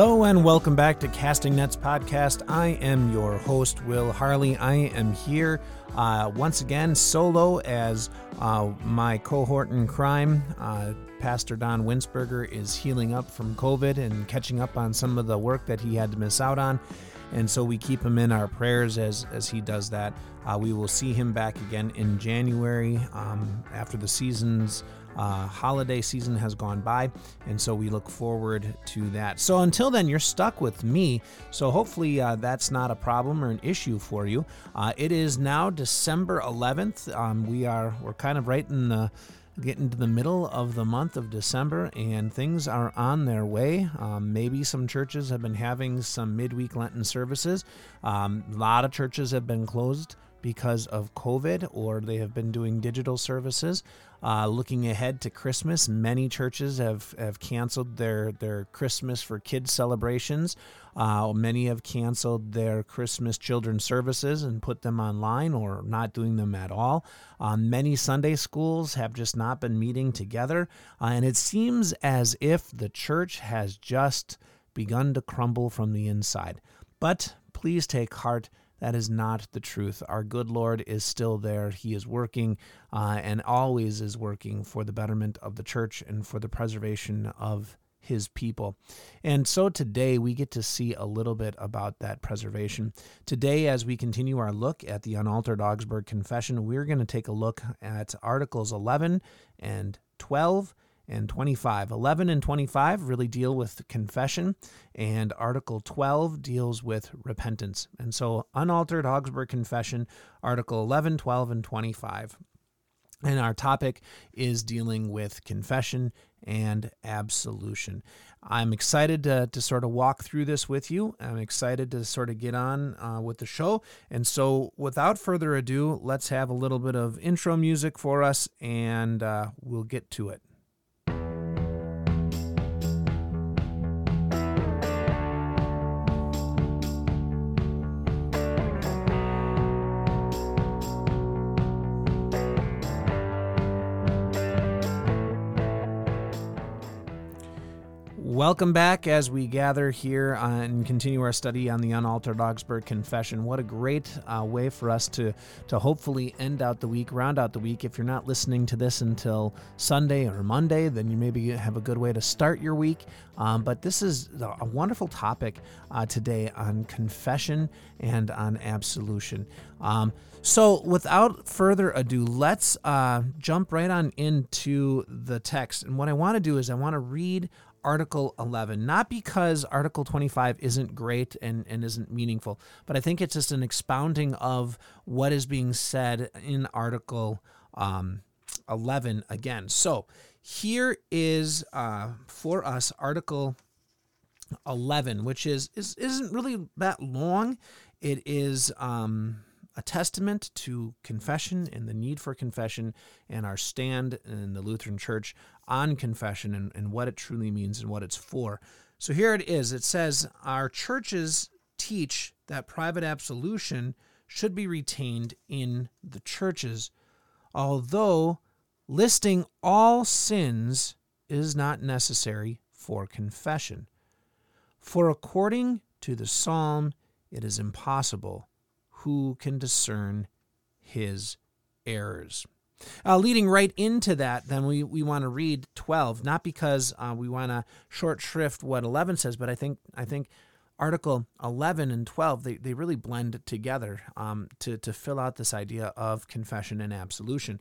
Hello and welcome back to Casting Nets Podcast. I am your host, Will Harley. I am here uh, once again solo as uh, my cohort in crime. Uh, Pastor Don Winsberger is healing up from COVID and catching up on some of the work that he had to miss out on. And so we keep him in our prayers as, as he does that. Uh, we will see him back again in January um, after the season's uh, holiday season has gone by, and so we look forward to that. So until then, you're stuck with me. So hopefully uh, that's not a problem or an issue for you. Uh, it is now December 11th. Um, we are we're kind of right in the getting to the middle of the month of December, and things are on their way. Um, maybe some churches have been having some midweek Lenten services. Um, a lot of churches have been closed because of COVID, or they have been doing digital services. Uh, looking ahead to Christmas, many churches have, have canceled their, their Christmas for kids celebrations. Uh, many have canceled their Christmas children's services and put them online or not doing them at all. Uh, many Sunday schools have just not been meeting together. Uh, and it seems as if the church has just begun to crumble from the inside. But please take heart that is not the truth. Our good Lord is still there. He is working uh, and always is working for the betterment of the church and for the preservation of his people. And so today we get to see a little bit about that preservation. Today, as we continue our look at the unaltered Augsburg Confession, we're going to take a look at Articles 11 and 12 and 25. 11 and 25 really deal with confession, and Article 12 deals with repentance. And so, unaltered Augsburg Confession, Article 11, 12, and 25. And our topic is dealing with confession and absolution. I'm excited to, to sort of walk through this with you. I'm excited to sort of get on uh, with the show. And so, without further ado, let's have a little bit of intro music for us and uh, we'll get to it. Welcome back as we gather here and continue our study on the unaltered Augsburg Confession. What a great uh, way for us to to hopefully end out the week, round out the week. If you're not listening to this until Sunday or Monday, then you maybe have a good way to start your week. Um, but this is a wonderful topic uh, today on confession and on absolution. Um, so, without further ado, let's uh, jump right on into the text. And what I want to do is I want to read Article 11, not because Article 25 isn't great and, and isn't meaningful, but I think it's just an expounding of what is being said in Article um, 11 again. So here is uh, for us Article 11, which is, is isn't really that long. It is um, a testament to confession and the need for confession and our stand in the Lutheran Church on confession and, and what it truly means and what it's for. So here it is it says, Our churches teach that private absolution should be retained in the churches, although listing all sins is not necessary for confession. For according to the psalm, it is impossible who can discern his errors. Uh, leading right into that, then we, we want to read 12, not because uh, we want to short shrift what 11 says, but I think I think Article 11 and 12 they, they really blend together um, to to fill out this idea of confession and absolution.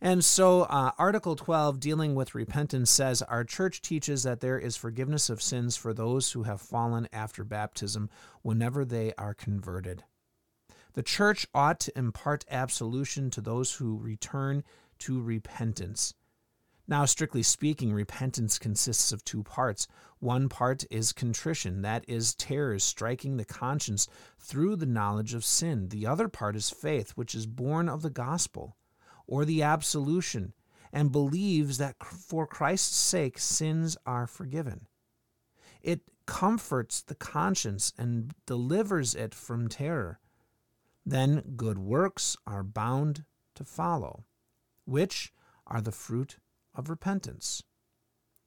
And so, uh, Article 12, dealing with repentance, says Our church teaches that there is forgiveness of sins for those who have fallen after baptism whenever they are converted. The church ought to impart absolution to those who return to repentance. Now, strictly speaking, repentance consists of two parts. One part is contrition, that is, terror striking the conscience through the knowledge of sin. The other part is faith, which is born of the gospel, or the absolution, and believes that for Christ's sake sins are forgiven. It comforts the conscience and delivers it from terror then good works are bound to follow, which are the fruit of repentance.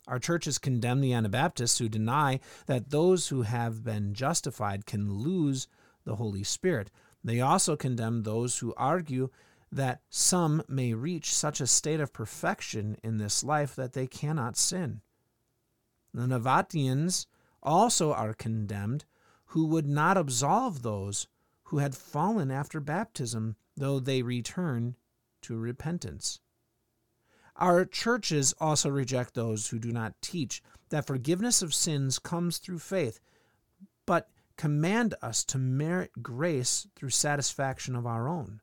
Our churches condemn the Anabaptists who deny that those who have been justified can lose the Holy Spirit. They also condemn those who argue that some may reach such a state of perfection in this life that they cannot sin. The Novatians also are condemned who would not absolve those who had fallen after baptism, though they return to repentance. Our churches also reject those who do not teach that forgiveness of sins comes through faith, but command us to merit grace through satisfaction of our own.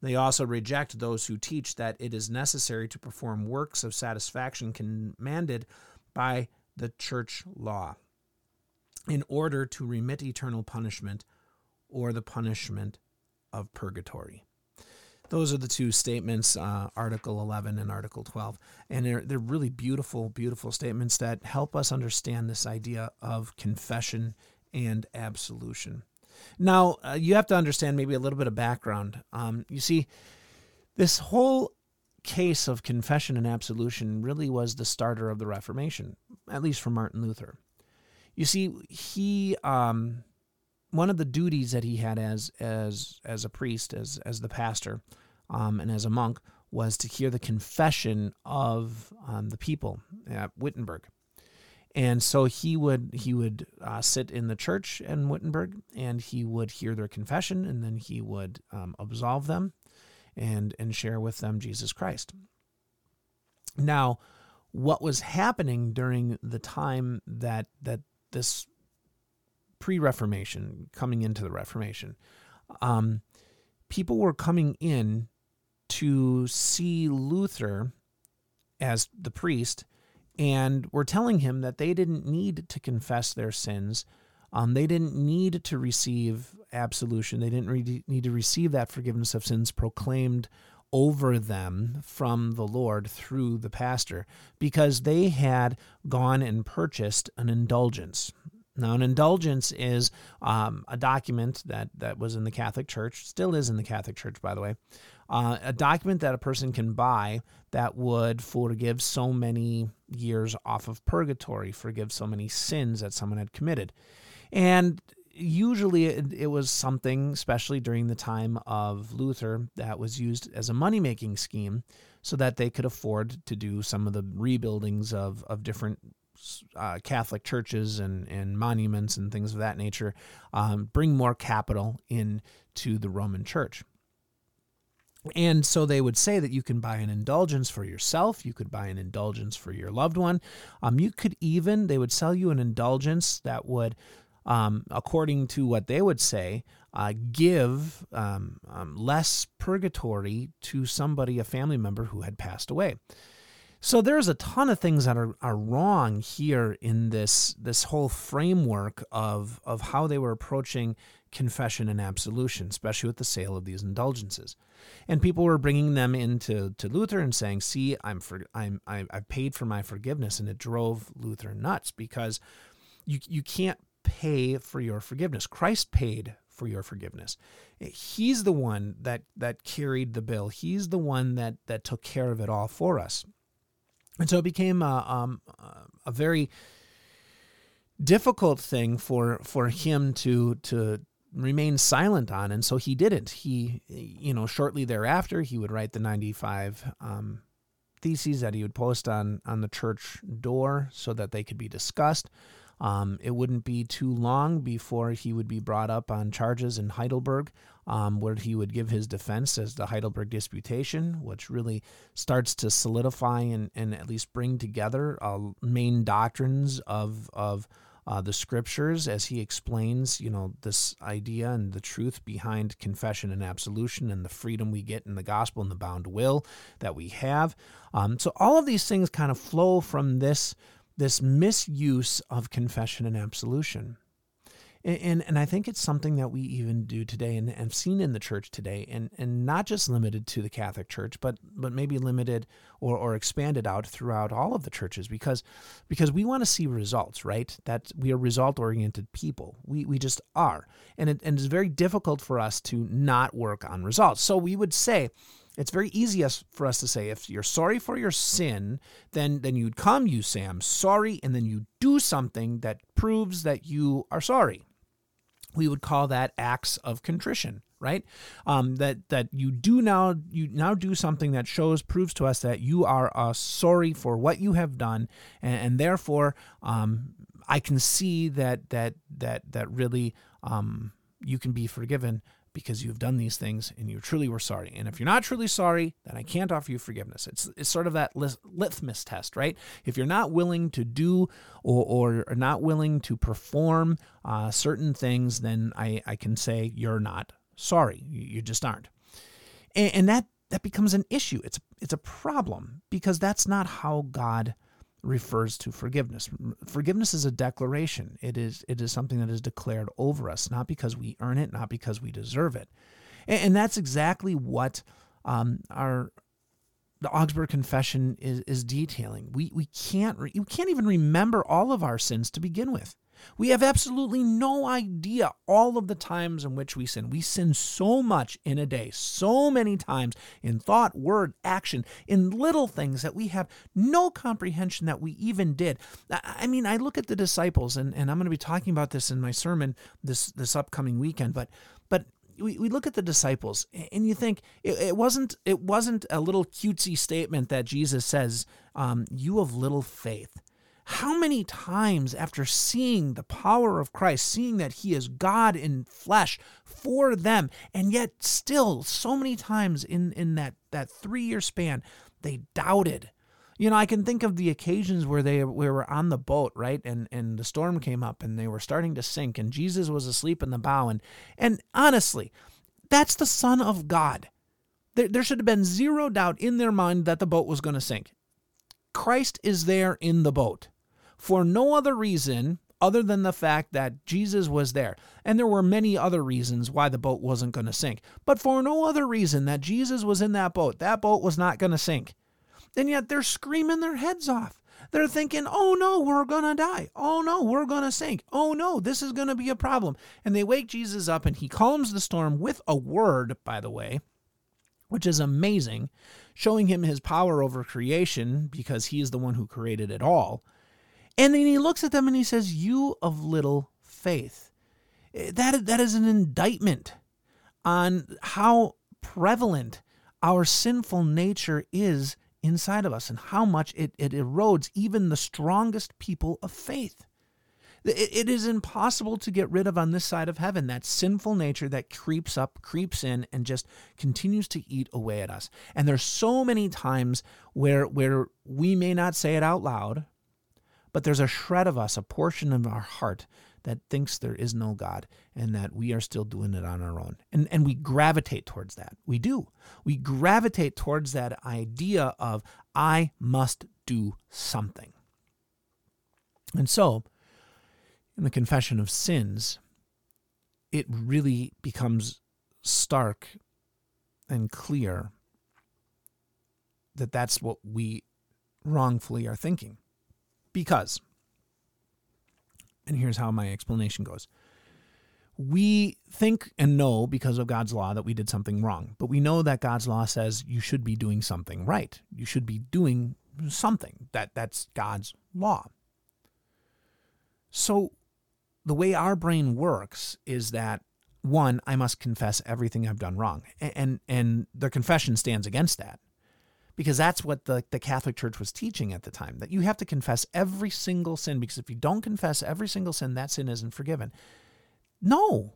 They also reject those who teach that it is necessary to perform works of satisfaction commanded by the church law in order to remit eternal punishment or the punishment of purgatory. Those are the two statements, uh, Article 11 and Article 12. And they're, they're really beautiful, beautiful statements that help us understand this idea of confession and absolution. Now, uh, you have to understand maybe a little bit of background. Um, you see, this whole case of confession and absolution really was the starter of the Reformation, at least for Martin Luther. You see, he um, one of the duties that he had as as as a priest, as as the pastor, um, and as a monk was to hear the confession of um, the people at Wittenberg and so he would he would uh, sit in the church in Wittenberg, and he would hear their confession, and then he would um, absolve them, and and share with them Jesus Christ. Now, what was happening during the time that that this pre-Reformation, coming into the Reformation, um, people were coming in to see Luther as the priest and were telling him that they didn't need to confess their sins. Um, they didn't need to receive absolution. They didn't re- need to receive that forgiveness of sins proclaimed over them from the Lord through the pastor because they had gone and purchased an indulgence. Now, an indulgence is um, a document that, that was in the Catholic Church, still is in the Catholic Church, by the way, uh, a document that a person can buy that would forgive so many years off of purgatory, forgive so many sins that someone had committed. And usually it, it, was something, especially during the time of Luther, that was used as a money making scheme so that they could afford to do some of the rebuildings of, of different uh, Catholic churches and, and monuments and things of that nature, um, bring more capital into the Roman Church. And so they would say that you can buy an indulgence for yourself, you could buy an indulgence for your loved one. Um, you could even, they would sell you an indulgence that would, um, according to what they would say, uh, give um, um less purgatory to somebody, a family member who had passed away. So there's a ton of things that are, are wrong here in this this whole framework of of how they were approaching confession and absolution, especially with the sale of these indulgences. And people were bringing them into to Luther and saying, "See, I'm for I'm I, I've paid for my forgiveness," and it drove Luther nuts because you you can't pay for your forgiveness. Christ paid for your forgiveness. He's the one that that carried the bill. He's the one that that took care of it all for us. And so it became a, um, a very difficult thing for for him to to remain silent on, and so he didn't. He, you know, shortly thereafter, he would write the ninety five um, theses that he would post on on the church door so that they could be discussed. Um, it wouldn't be too long before he would be brought up on charges in Heidelberg, um, where he would give his defense as the Heidelberg Disputation, which really starts to solidify and, and at least bring together uh, main doctrines of of uh, the scriptures as he explains, you know, this idea and the truth behind confession and absolution and the freedom we get in the gospel and the bound will that we have. Um, so all of these things kind of flow from this this misuse of confession and absolution. And, and, and I think it's something that we even do today and have seen in the church today, and, and not just limited to the Catholic Church, but but maybe limited or, or expanded out throughout all of the churches because because we want to see results, right? That we are result oriented people. We we just are. And it and it's very difficult for us to not work on results. So we would say It's very easy for us to say if you're sorry for your sin, then then you'd come, you say sorry, and then you do something that proves that you are sorry. We would call that acts of contrition, right? Um, that that you do now you now do something that shows proves to us that you are uh, sorry for what you have done, and, and therefore um, I can see that that that that really um, you can be forgiven because you've done these things and you truly were sorry. And if you're not truly sorry, then I can't offer you forgiveness. It's, it's sort of that litmus test, right? If you're not willing to do or, or not willing to perform uh, certain things, then I, I can say you're not sorry. You, just aren't. And, and that, that becomes an issue. It's, it's a problem because that's not how God refers to forgiveness. Forgiveness is a declaration. It is it is something that is declared over us, not because we earn it, not because we deserve it, and, and that's exactly what um, our the Augsburg Confession is, is detailing. We we can't you can't even remember all of our sins to begin with. We have absolutely no idea all of the times in which we sin. We sin so much in a day, so many times in thought, word, action, in little things that we have no comprehension that we even did. I mean, I look at the disciples, and, and I'm going to be talking about this in my sermon this, this upcoming weekend, but but we, we look at the disciples and you think it, it wasn't it wasn't a little cutesy statement that Jesus says, um, you of little faith. How many times, after seeing the power of Christ, seeing that He is God in flesh for them, and yet still so many times in, in that, that three year span, they doubted. You know, I can think of the occasions where they we were on the boat, right? And and the storm came up and they were starting to sink and Jesus was asleep in the bow and and honestly, that's the son of God. There, there should have been zero doubt in their mind that the boat was going to sink. Christ is there in the boat for no other reason other than the fact that Jesus was there. And there were many other reasons why the boat wasn't going to sink, but for no other reason that Jesus was in that boat. That boat was not going to sink. And yet they're screaming their heads off. They're thinking, oh no, we're going to die. Oh no, we're going to sink. Oh no, this is going to be a problem. And they wake Jesus up and he calms the storm with a word, by the way, which is amazing, showing him his power over creation because he is the one who created it all. And then he looks at them and he says, You of little faith. Eh, that, that is an indictment on how prevalent our sinful nature is inside of us and how much it, it erodes even the strongest people of faith. It, it is impossible to get rid of on this side of heaven that sinful nature that creeps up, creeps in, and just continues to eat away at us. And there's so many times where where we may not say it out loud, but there's a shred of us, a portion of our heart that thinks there is no God and that we are still doing it on our own. And, and we gravitate towards that. We do. We gravitate towards that idea of, I must do something. And so, in the confession of sins, it really becomes stark and clear that that's what we wrongfully are thinking. Because, and here's how my explanation goes we think and know because of God's law that we did something wrong, but we know that God's law says you should be doing something right. You should be doing something. That that's God's law. So the way our brain works is that one, I must confess everything I've done wrong. And and, and the confession stands against that because that's what the, the Catholic Church was teaching at the time that you have to confess every single sin because if you don't confess every single sin, that sin isn't forgiven. No.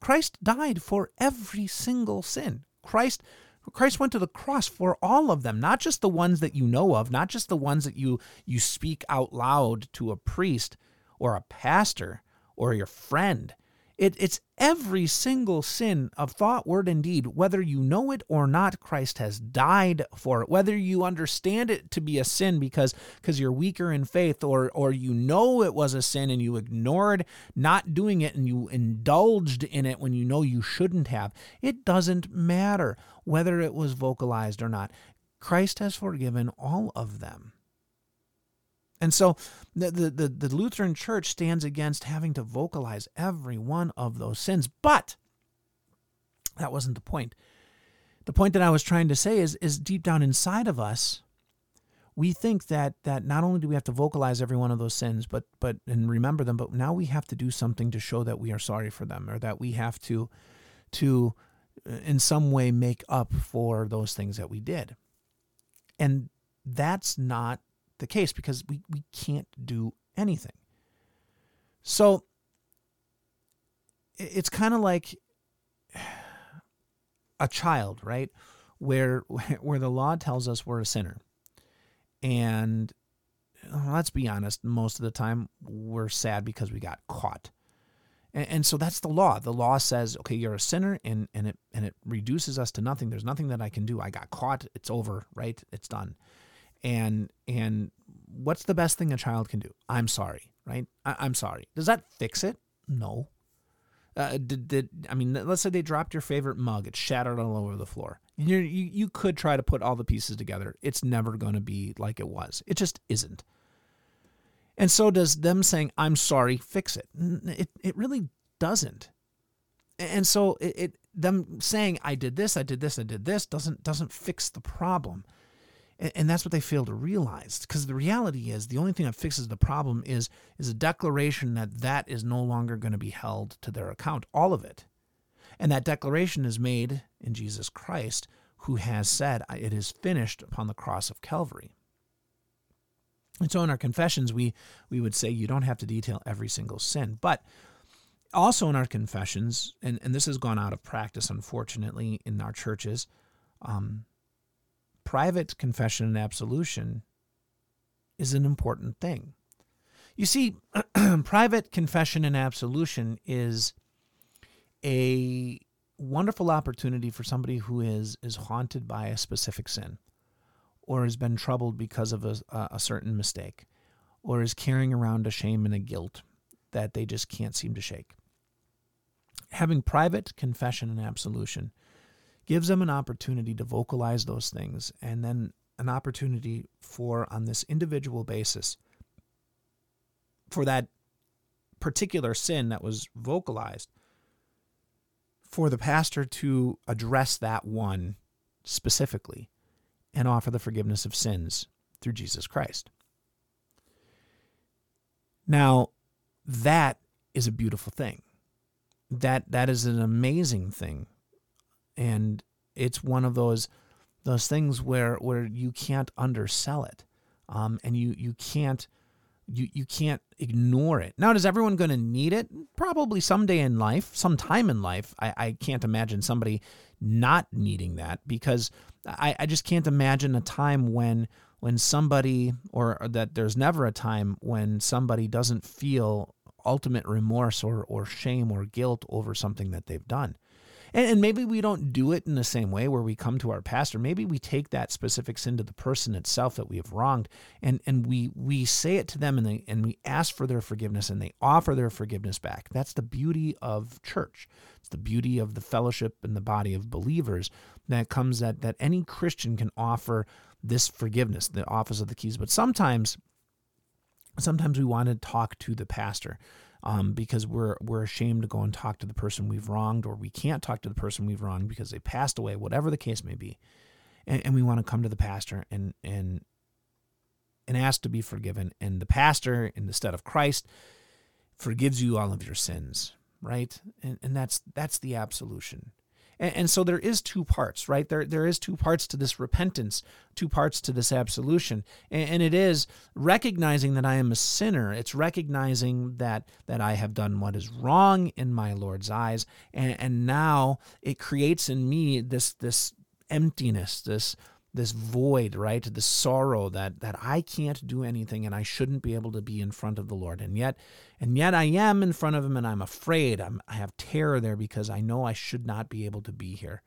Christ died for every single sin. Christ Christ went to the cross for all of them, not just the ones that you know of, not just the ones that you you speak out loud to a priest or a pastor or your friend. It, it's every single sin of thought, word, and deed, whether you know it or not, Christ has died for it. Whether you understand it to be a sin because because you're weaker in faith, or or you know it was a sin and you ignored not doing it and you indulged in it when you know you shouldn't have. It doesn't matter whether it was vocalized or not. Christ has forgiven all of them. And so the, the, the, Lutheran Church stands against having to vocalize every one of those sins. But that wasn't the point. the point that I was trying to say is is deep down inside of us, we think that that not only do we have to vocalize every one of those sins, but but and remember them, but now we have to do something to show that we are sorry for them, or that we have to to uh, in some way make up for those things that we did. And that's not the case because we, we can't do anything. So it's kind of like a child, right? Where where the law tells us we're a sinner. And uh, let's be honest, most of the time we're sad because we got caught. And, and, so that's the law. The law says, okay, you're a sinner and, and it and it reduces us to nothing. There's nothing that I can do. I got caught. It's over, right? It's done. And and what's the best thing a child can do? I'm sorry, right? I, am sorry. Does that fix it? No. Uh, did, did I mean? Let's say they dropped your favorite mug. It's shattered all over the floor. you you you could try to put all the pieces together. It's never going to be like it was. It just isn't. And so does them saying "I'm sorry" fix it? It it really doesn't. And so it, it them saying "I did this, I did this, I did this" doesn't doesn't fix the problem. And that's what they fail to realize. Because the reality is, the only thing that fixes the problem is, is a declaration that that is no longer going to be held to their account, all of it. And that declaration is made in Jesus Christ, who has said, It is finished upon the cross of Calvary. And so in our confessions, we, we would say you don't have to detail every single sin. But also in our confessions, and, and this has gone out of practice, unfortunately, in our churches, um, private confession and absolution is an important thing. You see, private confession and absolution is a wonderful opportunity for somebody who is is haunted by a specific sin or has been troubled because of a, a certain mistake or is carrying around a shame and a guilt that they just can't seem to shake. Having private confession and absolution gives them an opportunity to vocalize those things and then an opportunity for, on this individual basis, for that particular sin that was vocalized, for the pastor to address that one specifically and offer the forgiveness of sins through Jesus Christ. Now, that is a beautiful thing. That that is an amazing thing and it's one of those those things where where you can't undersell it, um, and you you can't you you can't ignore it. Now, is everyone going to need it? Probably someday in life, sometime in life. I, I can't imagine somebody not needing that because I, I just can't imagine a time when when somebody or, or that there's never a time when somebody doesn't feel ultimate remorse or, or shame or guilt over something that they've done. And, and maybe we don't do it in the same way where we come to our pastor. Maybe we take that specific sin to the person itself that we have wronged and, and we, we say it to them and, they, and we ask for their forgiveness and they offer their forgiveness back. That's the beauty of church. It's the beauty of the fellowship and the body of believers that comes that, that any Christian can offer this forgiveness, the office of the keys. But sometimes, sometimes we want to talk to the pastor um, because we're we're ashamed to go and talk to the person we've wronged, or we can't talk to the person we've wronged because they passed away, whatever the case may be, and, and we want to come to the pastor and and and ask to be forgiven, and the pastor, in the stead of Christ, forgives you all of your sins, right? And and that's that's the absolution. And, and, so there is two parts, right? There there is two parts to this repentance, two parts to this absolution, and, and, it is recognizing that I am a sinner. It's recognizing that that I have done what is wrong in my Lord's eyes, and, and now it creates in me this this emptiness, this this void, right? This sorrow that that I can't do anything and I shouldn't be able to be in front of the Lord. And yet and yet I am in front of him and I'm afraid. I'm, I have terror there because I know I should not be able to be here.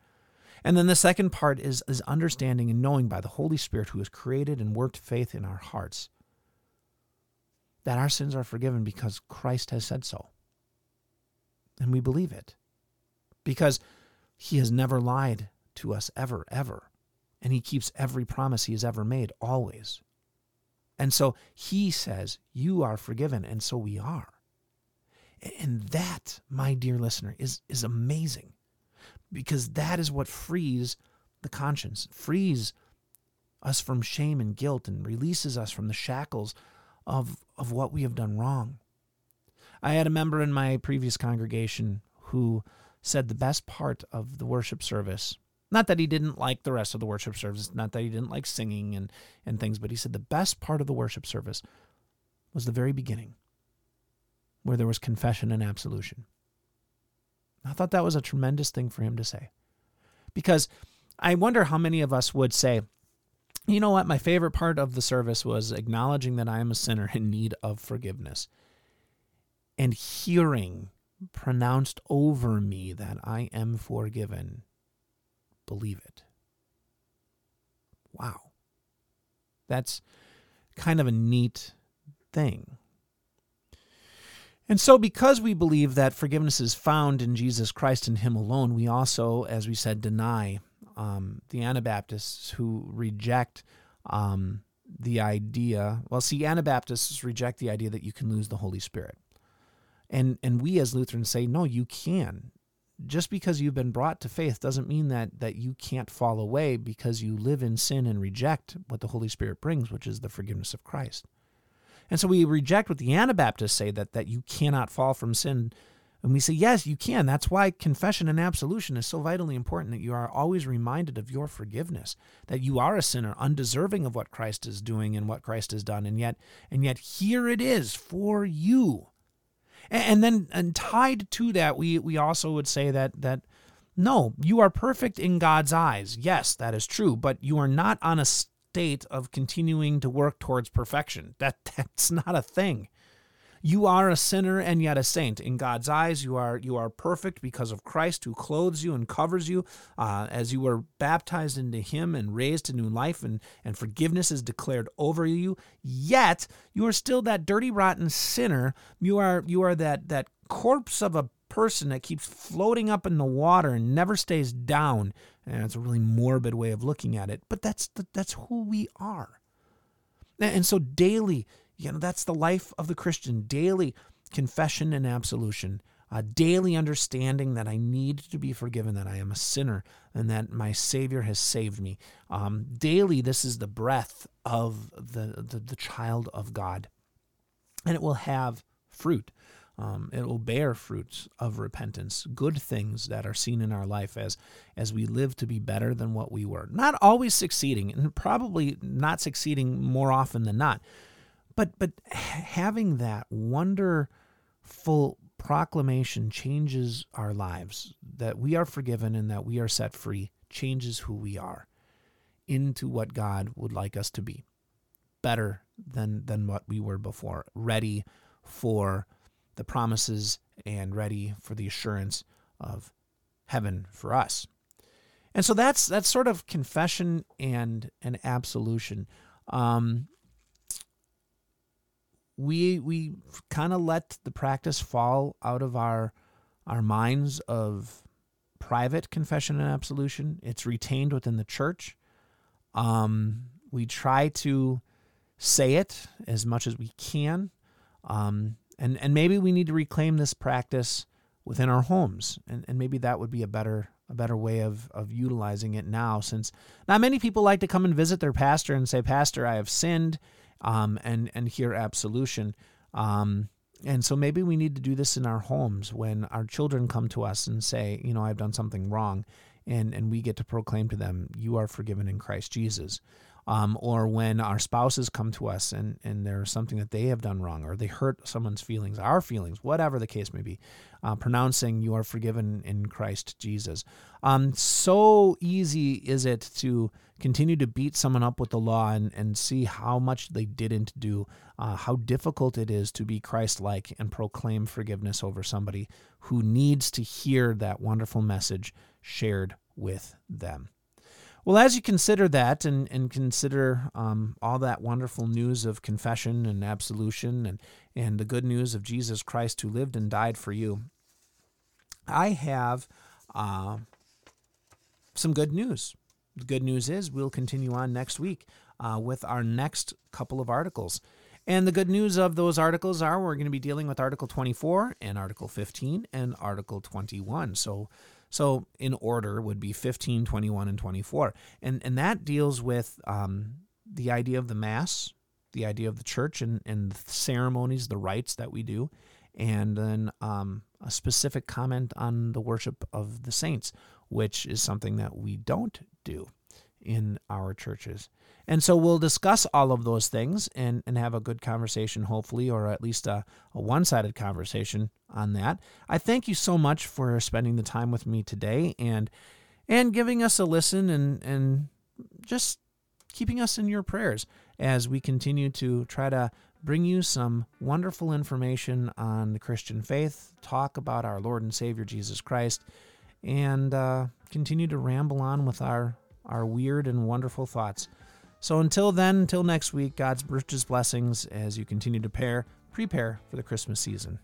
And then the second part is is understanding and knowing by the Holy Spirit who has created and worked faith in our hearts that our sins are forgiven because Christ has said so. And we believe it. Because he has never lied to us ever ever and he keeps every promise he has ever made always. And so he says, You are forgiven, and so we are. And that, my dear listener, is, is amazing because that is what frees the conscience, frees us from shame and guilt, and releases us from the shackles of, of what we have done wrong. I had a member in my previous congregation who said the best part of the worship service, not that he didn't like the rest of the worship service, not that he didn't like singing and, and things, but he said the best part of the worship service was the very beginning, where there was confession and absolution. I thought that was a tremendous thing for him to say. Because I wonder how many of us would say, you know what, my favorite part of the service was acknowledging that I am a sinner in need of forgiveness and hearing pronounced over me that I am forgiven. Believe it. Wow. That's kind of a neat thing. And so, because we believe that forgiveness is found in Jesus Christ and Him alone, we also, as we said, deny um, the Anabaptists who reject um, the idea. Well, see, Anabaptists reject the idea that you can lose the Holy Spirit. And, and we as Lutherans say, no, you can. Just because you've been brought to faith doesn't mean that, that you can't fall away because you live in sin and reject what the Holy Spirit brings, which is the forgiveness of Christ. And so we reject what the Anabaptists say that, that you cannot fall from sin. And we say, yes, you can. That's why confession and absolution is so vitally important that you are always reminded of your forgiveness, that you are a sinner, undeserving of what Christ is doing and what Christ has done. And yet, and yet here it is for you. And, and then and tied to that, we, we also would say that that no, you are perfect in God's eyes. Yes, that is true, but you are not on a state of continuing to work towards perfection. That that's not a thing. You are a sinner and yet a saint in God's eyes. You are you are perfect because of Christ, who clothes you and covers you, uh, as you were baptized into Him and raised to new life, and and forgiveness is declared over you. Yet you are still that dirty, rotten sinner. You are you are that that corpse of a person that keeps floating up in the water and never stays down. And it's a really morbid way of looking at it, but that's the, that's who we are. And so daily, you know, that's the life of the Christian. Daily confession and absolution. A daily understanding that I need to be forgiven, that I am a sinner, and that my Savior has saved me. Um, daily, this is the breath of the, the, the child of God, and it will have fruit. Um, it will bear fruits of repentance, good things that are seen in our life as as we live to be better than what we were. Not always succeeding, and probably not succeeding more often than not, but but having that wonderful proclamation changes our lives. That we are forgiven and that we are set free changes who we are into what God would like us to be, better than than what we were before, ready for the promises and ready for the assurance of heaven for us. And so that's that's sort of confession and an absolution. Um, we we kind of let the practice fall out of our our minds of private confession and absolution. It's retained within the church. Um, we try to say it as much as we can. Um, and and maybe we need to reclaim this practice within our homes and, and maybe that would be a better a better way of of utilizing it now since not many people like to come and visit their pastor and say pastor i have sinned um, and and hear absolution. Um, and so maybe we need to do this in our homes when our children come to us and say you know i've done something wrong and and we get to proclaim to them you are forgiven in christ jesus um, or when our spouses come to us and, and there's something that they have done wrong or they hurt someone's feelings, our feelings, whatever the case may be, uh, pronouncing you are forgiven in Christ Jesus. Um, so easy is it to continue to beat someone up with the law and, and see how much they didn't do, uh, how difficult it is to be Christ like and proclaim forgiveness over somebody who needs to hear that wonderful message shared with them. Well, as you consider that and, and consider um, all that wonderful news of confession and absolution and, and the good news of Jesus Christ who lived and died for you, I have uh, some good news. The good news is we'll continue on next week uh, with our next couple of articles. And the good news of those articles are we're going to be dealing with Article 24 and Article 15 and Article 21. So So in order would be 15, 21, and 24. And, and that deals with um, the idea of the Mass, the idea of the church and, and the ceremonies, the rites that we do, and then um, a specific comment on the worship of the saints, which is something that we don't do in our churches. And so we'll discuss all of those things and, and have a good conversation, hopefully, or at least a, a one sided conversation on that. I thank you so much for spending the time with me today and and giving us a listen and, and just keeping us in your prayers as we continue to try to bring you some wonderful information on the Christian faith, talk about our Lord and Savior Jesus Christ, and uh, continue to ramble on with our, our weird and wonderful thoughts. So until then, until next week, God's richest blessings as you continue to pair, prepare for the Christmas season.